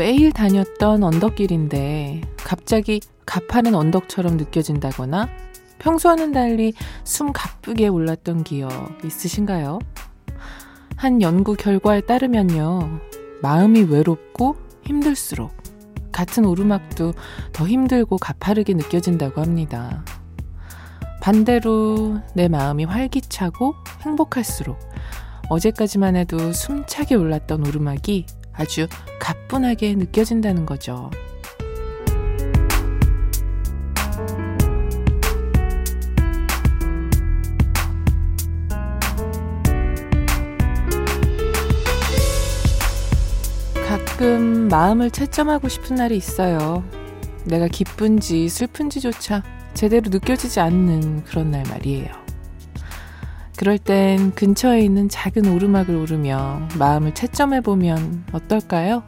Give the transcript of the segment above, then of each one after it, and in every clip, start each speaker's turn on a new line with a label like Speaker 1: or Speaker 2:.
Speaker 1: 매일 다녔던 언덕길인데 갑자기 가파른 언덕처럼 느껴진다거나 평소와는 달리 숨 가쁘게 올랐던 기억 있으신가요? 한 연구 결과에 따르면요. 마음이 외롭고 힘들수록 같은 오르막도 더 힘들고 가파르게 느껴진다고 합니다. 반대로 내 마음이 활기차고 행복할수록 어제까지만 해도 숨차게 올랐던 오르막이 아주 가뿐하게 느껴진다는 거죠. 가끔 마음을 채점하고 싶은 날이 있어요. 내가 기쁜지 슬픈지조차 제대로 느껴지지 않는 그런 날 말이에요. 그럴 땐 근처에 있는 작은 오르막을 오르며 마음을 채점해보면 어떨까요?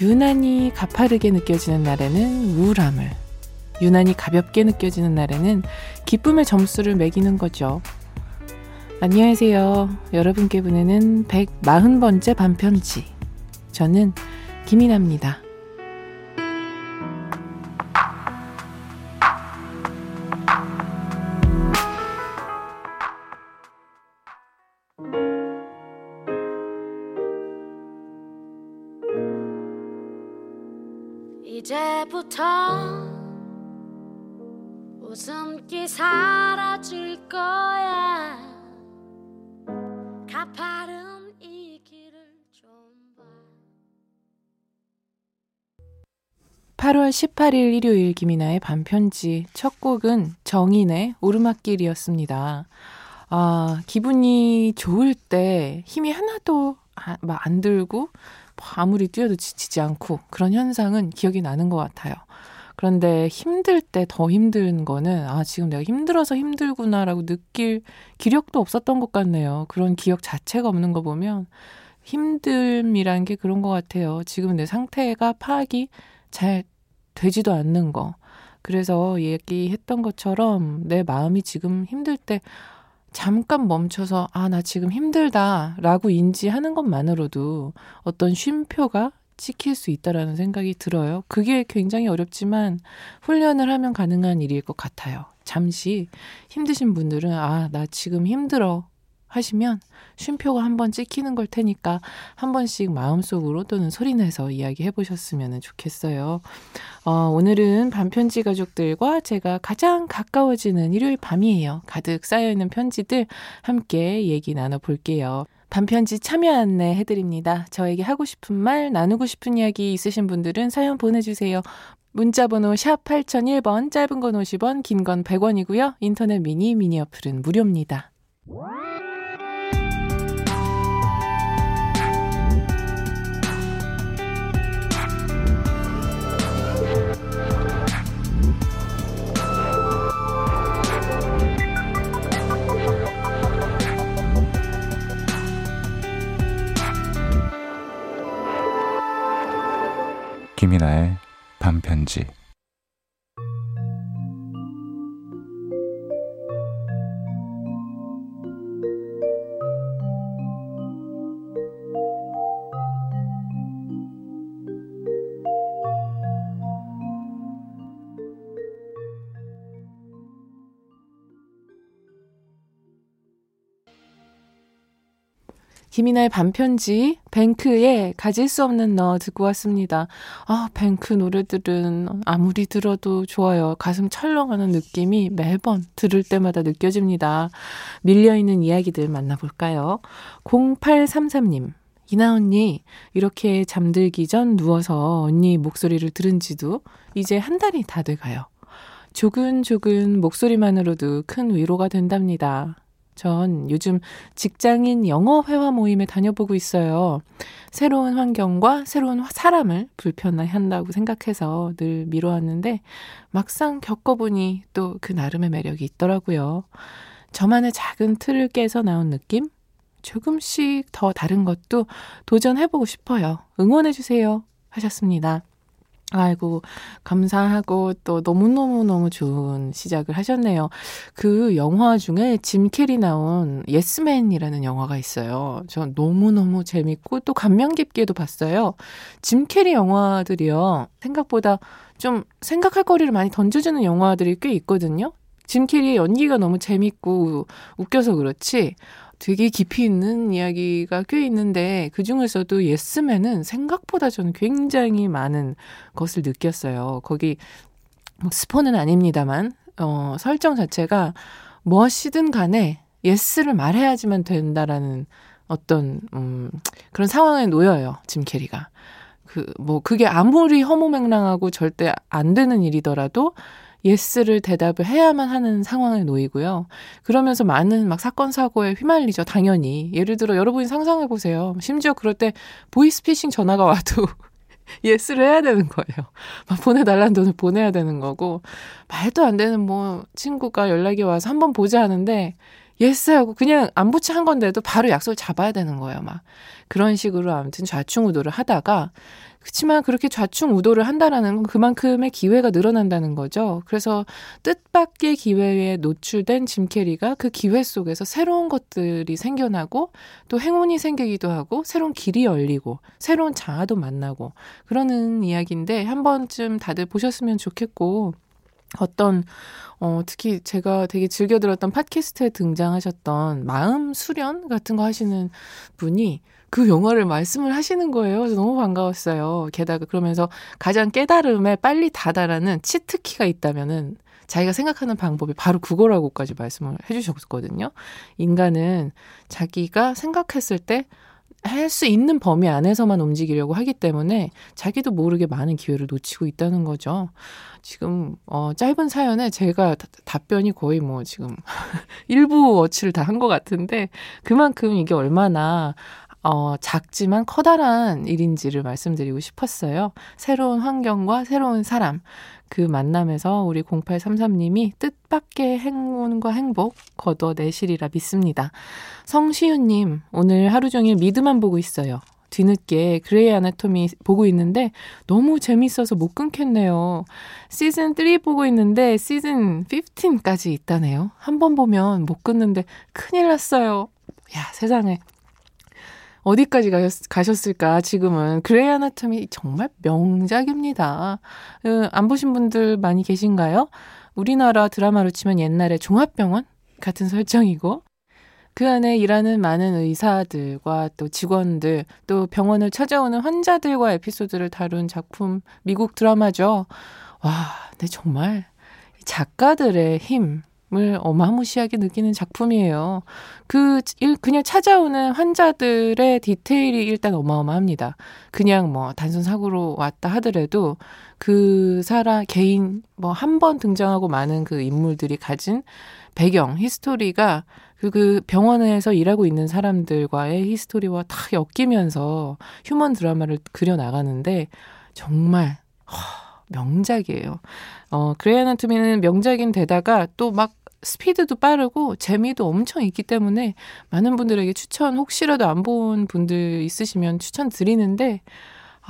Speaker 1: 유난히 가파르게 느껴지는 날에는 우울함을, 유난히 가볍게 느껴지는 날에는 기쁨의 점수를 매기는 거죠. 안녕하세요. 여러분께 보내는 140번째 반편지. 저는 김이나입니다. 이제부터 웃음기 사라질 거야. 가파른 8월 18일 일요일 김이나의 반편지. 첫 곡은 정인의 오르막길이었습니다. 아, 기분이 좋을 때 힘이 하나도 막 안 들고 뭐 아무리 뛰어도 지치지 않고 그런 현상은 기억이 나는 것 같아요. 그런데 힘들 때 더 힘든 거는 아, 지금 내가 힘들어서 힘들구나라고 느낄 기력도 없었던 것 같네요. 그런 기억 자체가 없는 거 보면 힘듦이란 게 그런 것 같아요. 지금 내 상태가 파악이 잘 되지도 않는 거. 그래서 얘기했던 것처럼 내 마음이 지금 힘들 때 잠깐 멈춰서 아, 나 지금 힘들다 라고 인지하는 것만으로도 어떤 쉼표가 찍힐 수 있다라는 생각이 들어요. 그게 굉장히 어렵지만 훈련을 하면 가능한 일일 것 같아요. 잠시 힘드신 분들은 아, 나 지금 힘들어. 하시면 쉼표가 한 번 찍히는 걸 테니까 한 번씩 마음속으로 또는 소리내서 이야기해 보셨으면 좋겠어요. 어, 오늘은 반편지 가족들과 제가 가장 가까워지는 일요일 밤이에요. 가득 쌓여있는 편지들 함께 얘기 나눠볼게요. 반편지 참여 안내 해드립니다. 저에게 하고 싶은 말, 나누고 싶은 이야기 있으신 분들은 사연 보내주세요. 문자번호 샵 8001번, 짧은 건 50원, 긴 건 100원이고요. 인터넷 미니, 미니 어플은 무료입니다.
Speaker 2: 김이나의 반편지
Speaker 1: 김이나의 반편지 뱅크의 가질 수 없는 너 듣고 왔습니다. 아, 뱅크 노래들은 아무리 들어도 좋아요. 가슴 철렁하는 느낌이 매번 들을 때마다 느껴집니다. 밀려있는 이야기들 만나볼까요? 0833님. 이나 언니, 이렇게 잠들기 전 누워서 언니 목소리를 들은 지도 이제 한 달이 다 돼가요. 조근조근 목소리만으로도 큰 위로가 된답니다. 전 요즘 직장인 영어 회화 모임에 다녀보고 있어요. 새로운 환경과 새로운 사람을 불편해 한다고 생각해서 늘 미뤄왔는데 막상 겪어보니 또 그 나름의 매력이 있더라고요. 저만의 작은 틀을 깨서 나온 느낌? 조금씩 더 다른 것도 도전해보고 싶어요. 응원해주세요. 하셨습니다. 아이고, 감사하고 또 너무너무너무 좋은 시작을 하셨네요. 그 영화 중에 짐 캐리 나온 예스맨이라는 영화가 있어요. 전 너무너무 재밌고 또 감명 깊게도 봤어요. 짐 캐리 영화들이요. 생각보다 좀 생각할 거리를 많이 던져주는 영화들이 꽤 있거든요. 짐 캐리의 연기가 너무 재밌고 웃겨서 그렇지 되게 깊이 있는 이야기가 꽤 있는데 그 중에서도 예스맨은 생각보다 저는 굉장히 많은 것을 느꼈어요. 거기 뭐 스포는 아닙니다만 어 설정 자체가 무엇이든 간에 yes를 말해야지만 된다라는 어떤 음 그런 상황에 놓여요. 짐 캐리가. 그 뭐 그게 아무리 허무맹랑하고 절대 안 되는 일이더라도 yes를 대답을 해야만 하는 상황에 놓이고요. 그러면서 많은 막 사건 사고에 휘말리죠. 당연히. 예를 들어 여러분이 상상해 보세요. 심지어 그럴 때 보이스피싱 전화가 와도 yes를 해야 되는 거예요. 막 보내달라는 돈을 보내야 되는 거고 말도 안 되는 뭐 친구가 연락이 와서 한번 보자 하는데 yes 하고 그냥 안붙이 한 건데도 바로 약속을 잡아야 되는 거예요. 막 그런 식으로 아무튼 좌충우돌을 하다가 그렇지만 그렇게 좌충우돌을 한다라는 건 그만큼의 기회가 늘어난다는 거죠. 그래서 뜻밖의 기회에 노출된 짐 캐리가 그 기회 속에서 새로운 것들이 생겨나고 또 행운이 생기기도 하고 새로운 길이 열리고 새로운 자아도 만나고 그러는 이야기인데 한 번쯤 다들 보셨으면 좋겠고 어떤 어 특히 제가 되게 즐겨 들었던 팟캐스트에 등장하셨던 마음 수련 같은 거 하시는 분이 그 영화를 말씀을 하시는 거예요. 그래서 너무 반가웠어요. 게다가 그러면서 가장 깨달음에 빨리 다다라는 치트키가 있다면은 자기가 생각하는 방법이 바로 그거라고까지 말씀을 해주셨거든요. 인간은 자기가 생각했을 때 할 수 있는 범위 안에서만 움직이려고 하기 때문에 자기도 모르게 많은 기회를 놓치고 있다는 거죠. 지금 어 짧은 사연에 제가 답변이 거의 뭐 지금 일부 워치를 다 한 것 같은데 그만큼 이게 얼마나 어, 작지만 커다란 일인지를 말씀드리고 싶었어요. 새로운 환경과 새로운 사람, 그 만남에서 우리 0833님이 뜻밖의 행운과 행복 거둬내시리라 믿습니다. 성시윤님, 오늘 하루 종일 미드만 보고 있어요. 뒤늦게 그레이 아나토미 보고 있는데 너무 재밌어서 못 끊겠네요. 시즌 3 보고 있는데 시즌 15까지 있다네요. 한 번 보면 못 끊는데 큰일 났어요. 야, 세상에. 어디까지 가셨 을까, 지금은. 그레이 아나토미 정말 명작입니다. 그, 안 보신 분들 많이 계신가요? 우리나라 드라마로 치면 옛날에 종합병원 같은 설정이고, 그 안에 일하는 많은 의사들과 또 직원들, 또 병원을 찾아오는 환자들과 에피소드를 다룬 작품, 미국 드라마죠. 와, 근데 정말 작가들의 힘, 을 어마무시하게 느끼는 작품이에요. 그, 그냥 찾아오는 환자들의 디테일이 일단 어마어마합니다. 그냥 뭐 단순 사고로 왔다 하더라도 그 사람, 개인, 뭐 한 번 등장하고 많은 그 인물들이 가진 배경, history가 그, 그 병원에서 일하고 있는 사람들과의 history와 다 엮이면서 휴먼 드라마를 그려 나가는데 정말, 허, 명작이에요. 어, 그레이 아나토미는 명작인 데다가 또 막 스피드도 빠르고 재미도 엄청 있기 때문에 많은 분들에게 추천 혹시라도 안 본 분들 있으시면 추천 드리는데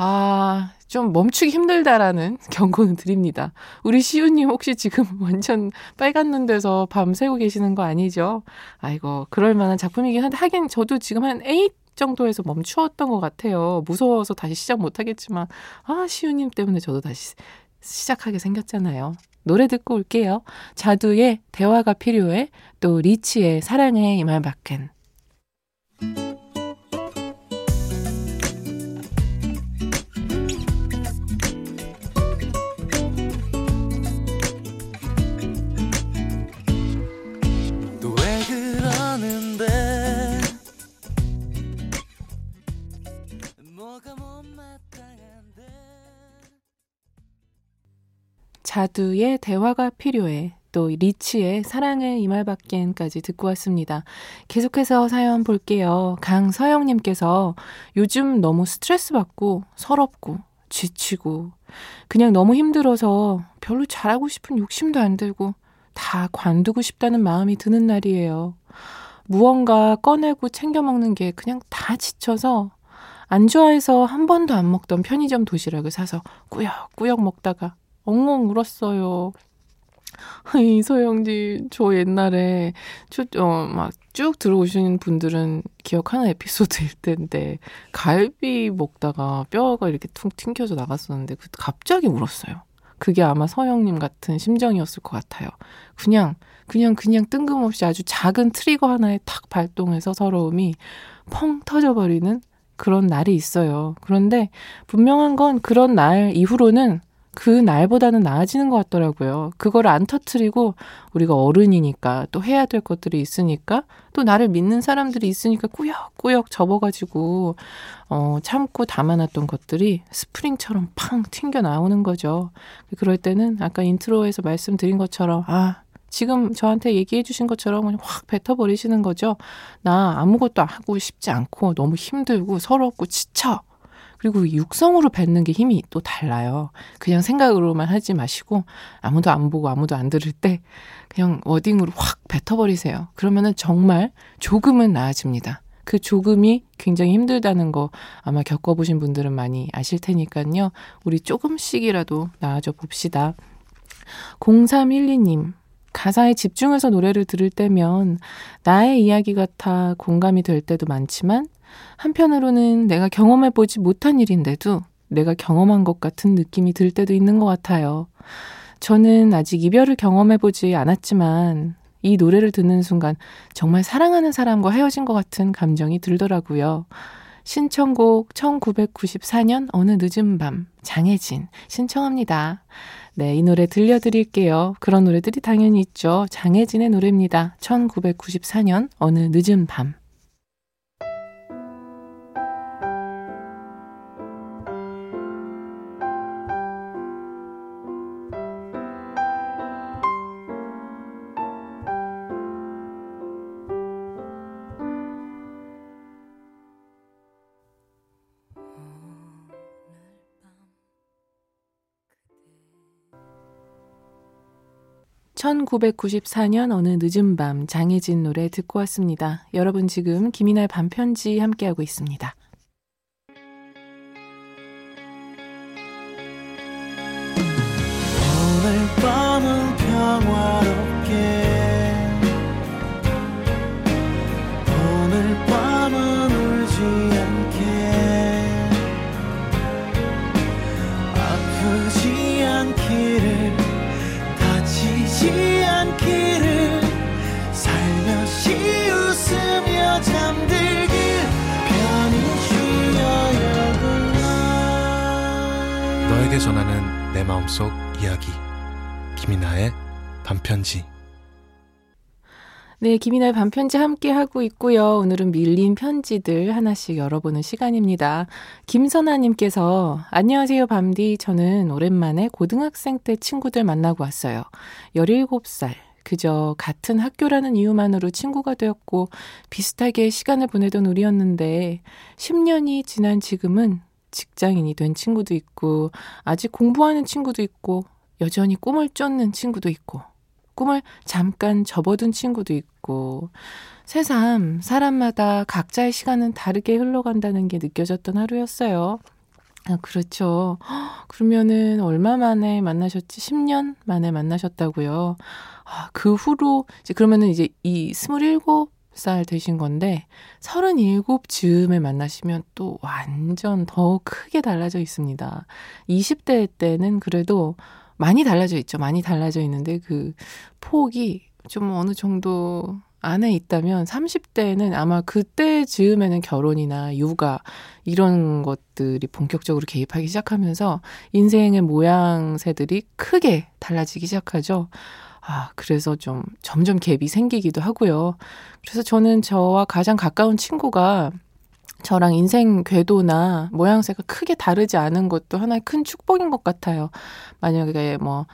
Speaker 1: 아, 좀 멈추기 힘들다라는 경고는 드립니다. 우리 시우님 혹시 지금 완전 빨간 눈 돼서 밤 새고 계시는 거 아니죠? 아이고, 그럴 만한 작품이긴 한데, 하긴 저도 지금 한 8 정도에서 멈추었던 것 같아요. 무서워서 다시 시작 못 하겠지만, 아, 시우님 때문에 저도 다시 시작하게 생겼잖아요. 노래 듣고 올게요. 자두의 대화가 필요해, 또 리치의 사랑의 이말밖엔. 자두의 대화가 필요해. 또 리치의 사랑의 이 말밖엔까지 듣고 왔습니다. 계속해서 사연 볼게요. 강서영님께서 요즘 너무 스트레스 받고 서럽고 지치고 그냥 너무 힘들어서 별로 잘하고 싶은 욕심도 안 들고 다 관두고 싶다는 마음이 드는 날이에요. 무언가 꺼내고 챙겨 먹는 게 그냥 다 지쳐서 안 좋아해서 한 번도 안 먹던 편의점 도시락을 사서 꾸역꾸역 먹다가 엉엉 울었어요. 이소영님, 저 옛날에, 저, 어, 들어오신 분들은 기억하는 에피소드일 텐데, 갈비 먹다가 뼈가 이렇게 퉁 튕겨져 나갔었는데, 그 갑자기 울었어요. 그게 아마 서영님 같은 심정이었을 것 같아요. 그냥, 그냥, 그냥 뜬금없이 아주 작은 트리거 하나에 탁 발동해서 서러움이 펑 터져버리는 그런 날이 있어요. 그런데 분명한 건 그런 날 이후로는 그 날보다는 나아지는 것 같더라고요. 그걸 안 터트리고 우리가 어른이니까 또 해야 될 것들이 있으니까 또 나를 믿는 사람들이 있으니까 꾸역꾸역 접어가지고 어, 참고 담아놨던 것들이 스프링처럼 팡 튕겨 나오는 거죠. 그럴 때는 아까 인트로에서 말씀드린 것처럼 아 지금 저한테 얘기해 주신 것처럼 그냥 확 뱉어버리시는 거죠. 나 아무것도 하고 싶지 않고 너무 힘들고 서럽고 지쳐. 그리고 육성으로 뱉는 게 힘이 또 달라요. 그냥 생각으로만 하지 마시고 아무도 안 보고 아무도 안 들을 때 그냥 워딩으로 확 뱉어버리세요. 그러면은 정말 조금은 나아집니다. 그 조금이 굉장히 힘들다는 거 아마 겪어보신 분들은 많이 아실 테니까요. 우리 조금씩이라도 나아져 봅시다. 0312님, 가사에 집중해서 노래를 들을 때면 나의 이야기 같아 공감이 될 때도 많지만 한편으로는 내가 경험해보지 못한 일인데도 내가 경험한 것 같은 느낌이 들 때도 있는 것 같아요. 저는 아직 이별을 경험해보지 않았지만 이 노래를 듣는 순간 정말 사랑하는 사람과 헤어진 것 같은 감정이 들더라고요. 신청곡 1994년 어느 늦은 밤 장혜진 신청합니다. 네, 이 노래 들려드릴게요. 그런 노래들이 당연히 있죠. 장혜진의 노래입니다. 1994년 어느 늦은 밤. (1994년) 어느 늦은 밤 장혜진 노래 듣고 왔습니다. 여러분 지금 김이날 반편지 함께하고 있습니다. 네, 김이나의 반편지 함께 하고 있고요. 오늘은 밀린 편지들 하나씩 열어보는 시간입니다. 김선아님께서 안녕하세요, 밤디. 저는 오랜만에 고등학생 때 친구들 만나고 왔어요. 17살. 그저 같은 학교라는 이유만으로 친구가 되었고 비슷하게 시간을 보내던 우리였는데 10년이 지난 지금은 직장인이 된 친구도 있고, 아직 공부하는 친구도 있고, 여전히 꿈을 쫓는 친구도 있고, 꿈을 잠깐 접어둔 친구도 있고, 새삼 사람마다 각자의 시간은 다르게 흘러간다는 게 느껴졌던 하루였어요. 아, 그렇죠. 그러면은 얼마 만에 만나셨지? 10년 만에 만나셨다고요. 아, 그 후로 이제 그러면은 이제 이 27, 살 되신 건데 37 즈음에 만나시면 또 완전 더 크게 달라져 있습니다. 20대 때는 그래도 많이 달라져 있죠. 많이 달라져 있는데 그 폭이 좀 어느 정도 안에 있다면 30대는 아마 그때 즈음에는 결혼이나 육아 이런 것들이 본격적으로 개입하기 시작하면서 인생의 모양새들이 크게 달라지기 시작하죠. 아, 그래서 좀 점점 갭이 생기기도 하고요. 그래서 저는 저와 가장 가까운 친구가 저랑 인생 궤도나 모양새가 크게 다르지 않은 것도 하나의 큰 축복인 것 같아요. 만약에 뭐,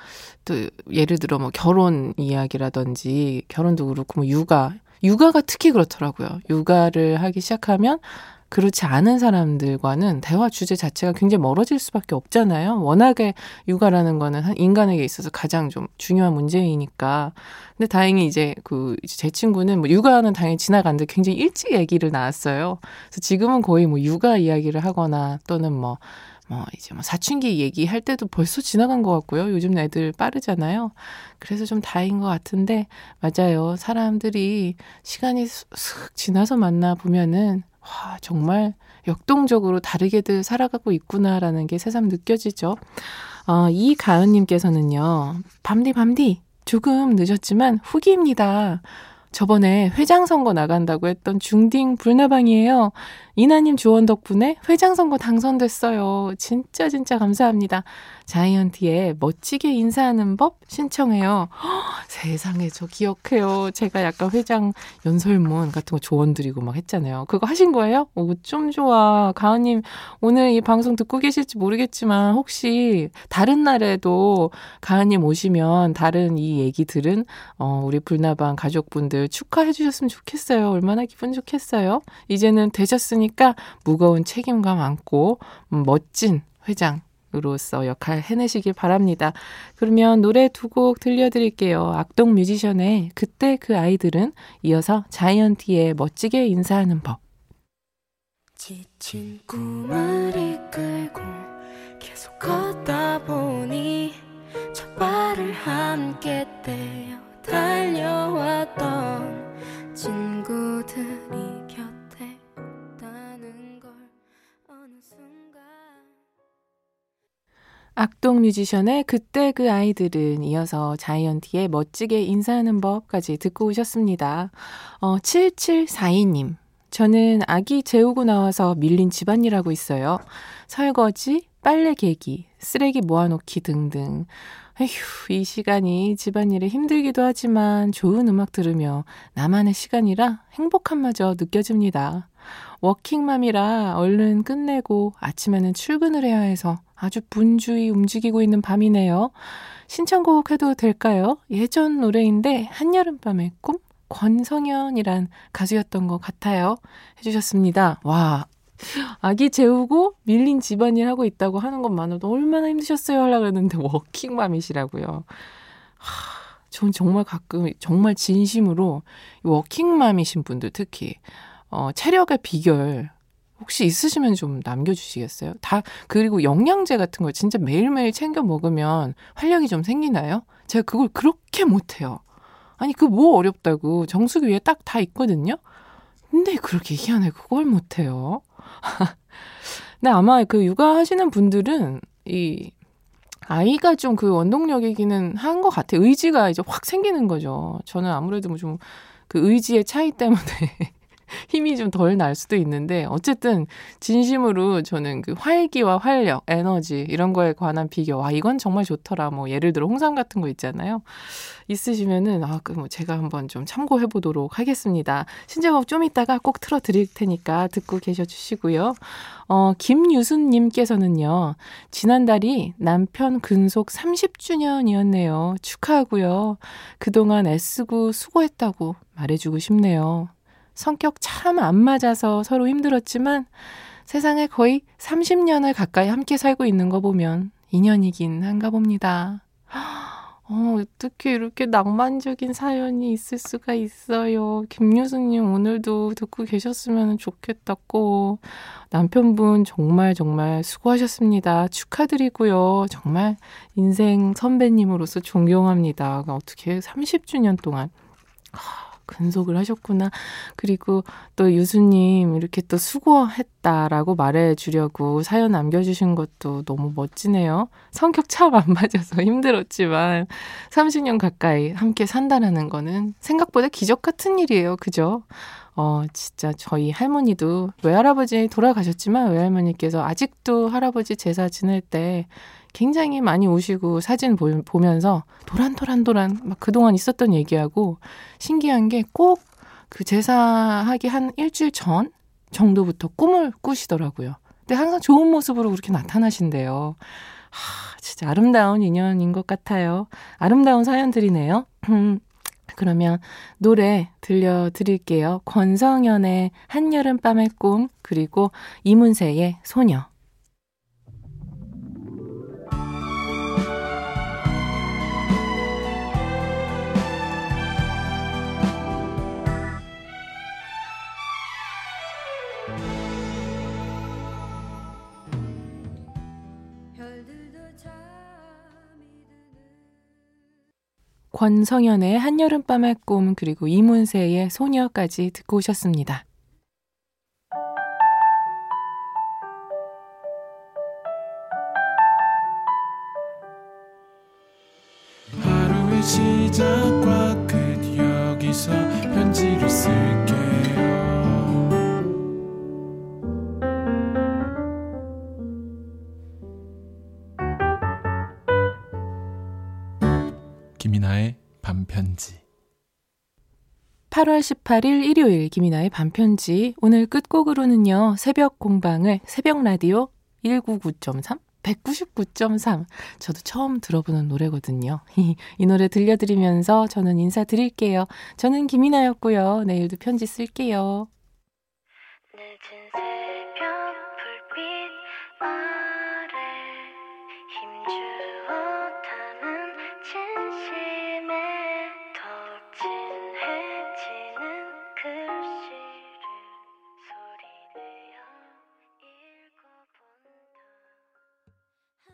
Speaker 1: 또, 예를 들어 뭐 결혼 이야기라든지, 결혼도 그렇고 뭐 육아, 육아가 특히 그렇더라고요. 육아를 하기 시작하면 그렇지 않은 사람들과는 대화 주제 자체가 굉장히 멀어질 수밖에 없잖아요. 워낙에 육아라는 거는 한 인간에게 있어서 가장 좀 중요한 문제이니까. 근데 다행히 이제 그 제 친구는 뭐 육아는 당연히 지나갔는데 굉장히 일찍 얘기를 나왔어요. 그래서 지금은 거의 뭐 육아 이야기를 하거나 또는 뭐뭐 이제 뭐 사춘기 얘기할 때도 벌써 지나간 것 같고요. 요즘 애들 빠르잖아요. 그래서 좀 다행인 것 같은데 맞아요. 사람들이 시간이 슥 지나서 만나 보면은 와 정말 역동적으로 다르게들 살아가고 있구나라는 게 새삼 느껴지죠. 어, 이 가은님께서는요. 밤디 밤디 조금 늦었지만 후기입니다. 저번에 회장 선거 나간다고 했던 중딩 불나방이에요. 이나님 조언 덕분에 회장 선거 당선됐어요. 진짜 진짜 감사합니다. 자이언티의 멋지게 인사하는 법 신청해요. 허, 세상에 저 기억해요. 제가 약간 회장 연설문 같은 거 조언 드리고 막 했잖아요. 그거 하신 거예요? 오, 좀 좋아. 가은님 오늘 이 방송 듣고 계실지 모르겠지만 혹시 다른 날에도 가은님 오시면 다른 이 얘기 들은 어, 우리 불나방 가족분들 축하해 주셨으면 좋겠어요. 얼마나 기분 좋겠어요. 이제는 되셨으니까 무거운 책임감 안고 음, 멋진 회장 으로서 역할 해내시길 바랍니다. 그러면 노래 두 곡 들려드릴게요. 악동 뮤지션의 그때 그 아이들은 이어서 자이언티의 멋지게 인사하는 법. 지친 꿈을 이끌고 계속 걷다 보니 첫 발을 함께 떼어 달려왔던 친구들이 악동 뮤지션의 그때 그 아이들은 이어서 자이언티의 멋지게 인사하는 법까지 듣고 오셨습니다. 어, 7742님. 저는 아기 재우고 나와서 밀린 집안일 하고 있어요. 설거지, 빨래 개기, 쓰레기 모아놓기 등등. 에휴, 이 시간이 집안일에 힘들기도 하지만 좋은 음악 들으며 나만의 시간이라 행복함마저 느껴집니다. 워킹맘이라 얼른 끝내고 아침에는 출근을 해야 해서 아주 분주히 움직이고 있는 밤이네요. 신청곡 해도 될까요? 예전 노래인데 한여름밤의 꿈? 권성현이란 가수였던 것 같아요. 해주셨습니다. 와, 아기 재우고 밀린 집안일 하고 있다고 하는 것만으로도 얼마나 힘드셨어요 하려고 했는데 워킹맘이시라고요. 하, 전 정말 가끔 정말 진심으로 워킹맘이신 분들 특히 어, 체력의 비결 혹시 있으시면 좀 남겨주시겠어요? 다, 그리고 영양제 같은 거 진짜 매일매일 챙겨 먹으면 활력이 좀 생기나요? 제가 그걸 그렇게 못해요. 아니, 그 뭐 어렵다고. 정수기 위에 딱 다 있거든요? 근데 그렇게 희한해. 그걸 못해요. 근데 아마 그 육아하시는 분들은 이 아이가 좀 그 원동력이기는 한 것 같아요. 의지가 이제 확 생기는 거죠. 저는 아무래도 뭐좀그 의지의 차이 때문에 힘이 좀 덜 날 수도 있는데 어쨌든 진심으로 저는 그 활기와 활력, 에너지 이런 거에 관한 비교 와 이건 정말 좋더라. 뭐 예를 들어 홍삼 같은 거 있잖아요. 있으시면은 아 그 뭐 제가 한번 좀 참고해 보도록 하겠습니다. 신제법 좀 이따가 꼭 틀어 드릴 테니까 듣고 계셔 주시고요. 어 김유순 님께서는요. 지난달이 남편 근속 30주년이었네요. 축하하고요. 그동안 애쓰고 수고했다고 말해주고 싶네요. 성격 참 안 맞아서 서로 힘들었지만 세상에 거의 30년을 가까이 함께 살고 있는 거 보면 인연이긴 한가 봅니다. 어, 어떻게 이렇게 낭만적인 사연이 있을 수가 있어요. 김유수님 오늘도 듣고 계셨으면 좋겠다, 고 남편분 정말 정말 수고하셨습니다. 축하드리고요. 정말 인생 선배님으로서 존경합니다. 어떻게 30주년 동안. 근속을 하셨구나. 그리고 또 유수님 이렇게 또 수고했다라고 말해주려고 사연 남겨주신 것도 너무 멋지네요. 성격 참 안 맞아서 힘들었지만 30년 가까이 함께 산다라는 거는 생각보다 기적 같은 일이에요. 그죠? 어, 진짜 저희 할머니도 외할아버지 돌아가셨지만 외할머니께서 아직도 할아버지 제사 지낼 때 굉장히 많이 오시고 사진 보, 보면서 도란도란도란 막 그동안 있었던 얘기하고 신기한 게 꼭 그 제사하기 한 일주일 전 정도부터 꿈을 꾸시더라고요. 근데 항상 좋은 모습으로 그렇게 나타나신대요. 하, 진짜 아름다운 인연인 것 같아요. 아름다운 사연들이네요. 음, 그러면 노래 들려드릴게요. 권성현의 한여름밤의 꿈, 그리고 이문세의 소녀. 권성현의 한여름밤의 꿈 그리고 이문세의 소녀까지 듣고 오셨습니다. 8월 18일 일요일 김이나의 반편지 오늘 끝곡으로는요. 새벽 공방을 새벽 라디오 199.3 199.3 저도 처음 들어보는 노래거든요. 이 노래 들려드리면서 저는 인사드릴게요. 저는 김이나였고요. 내일도 편지 쓸게요.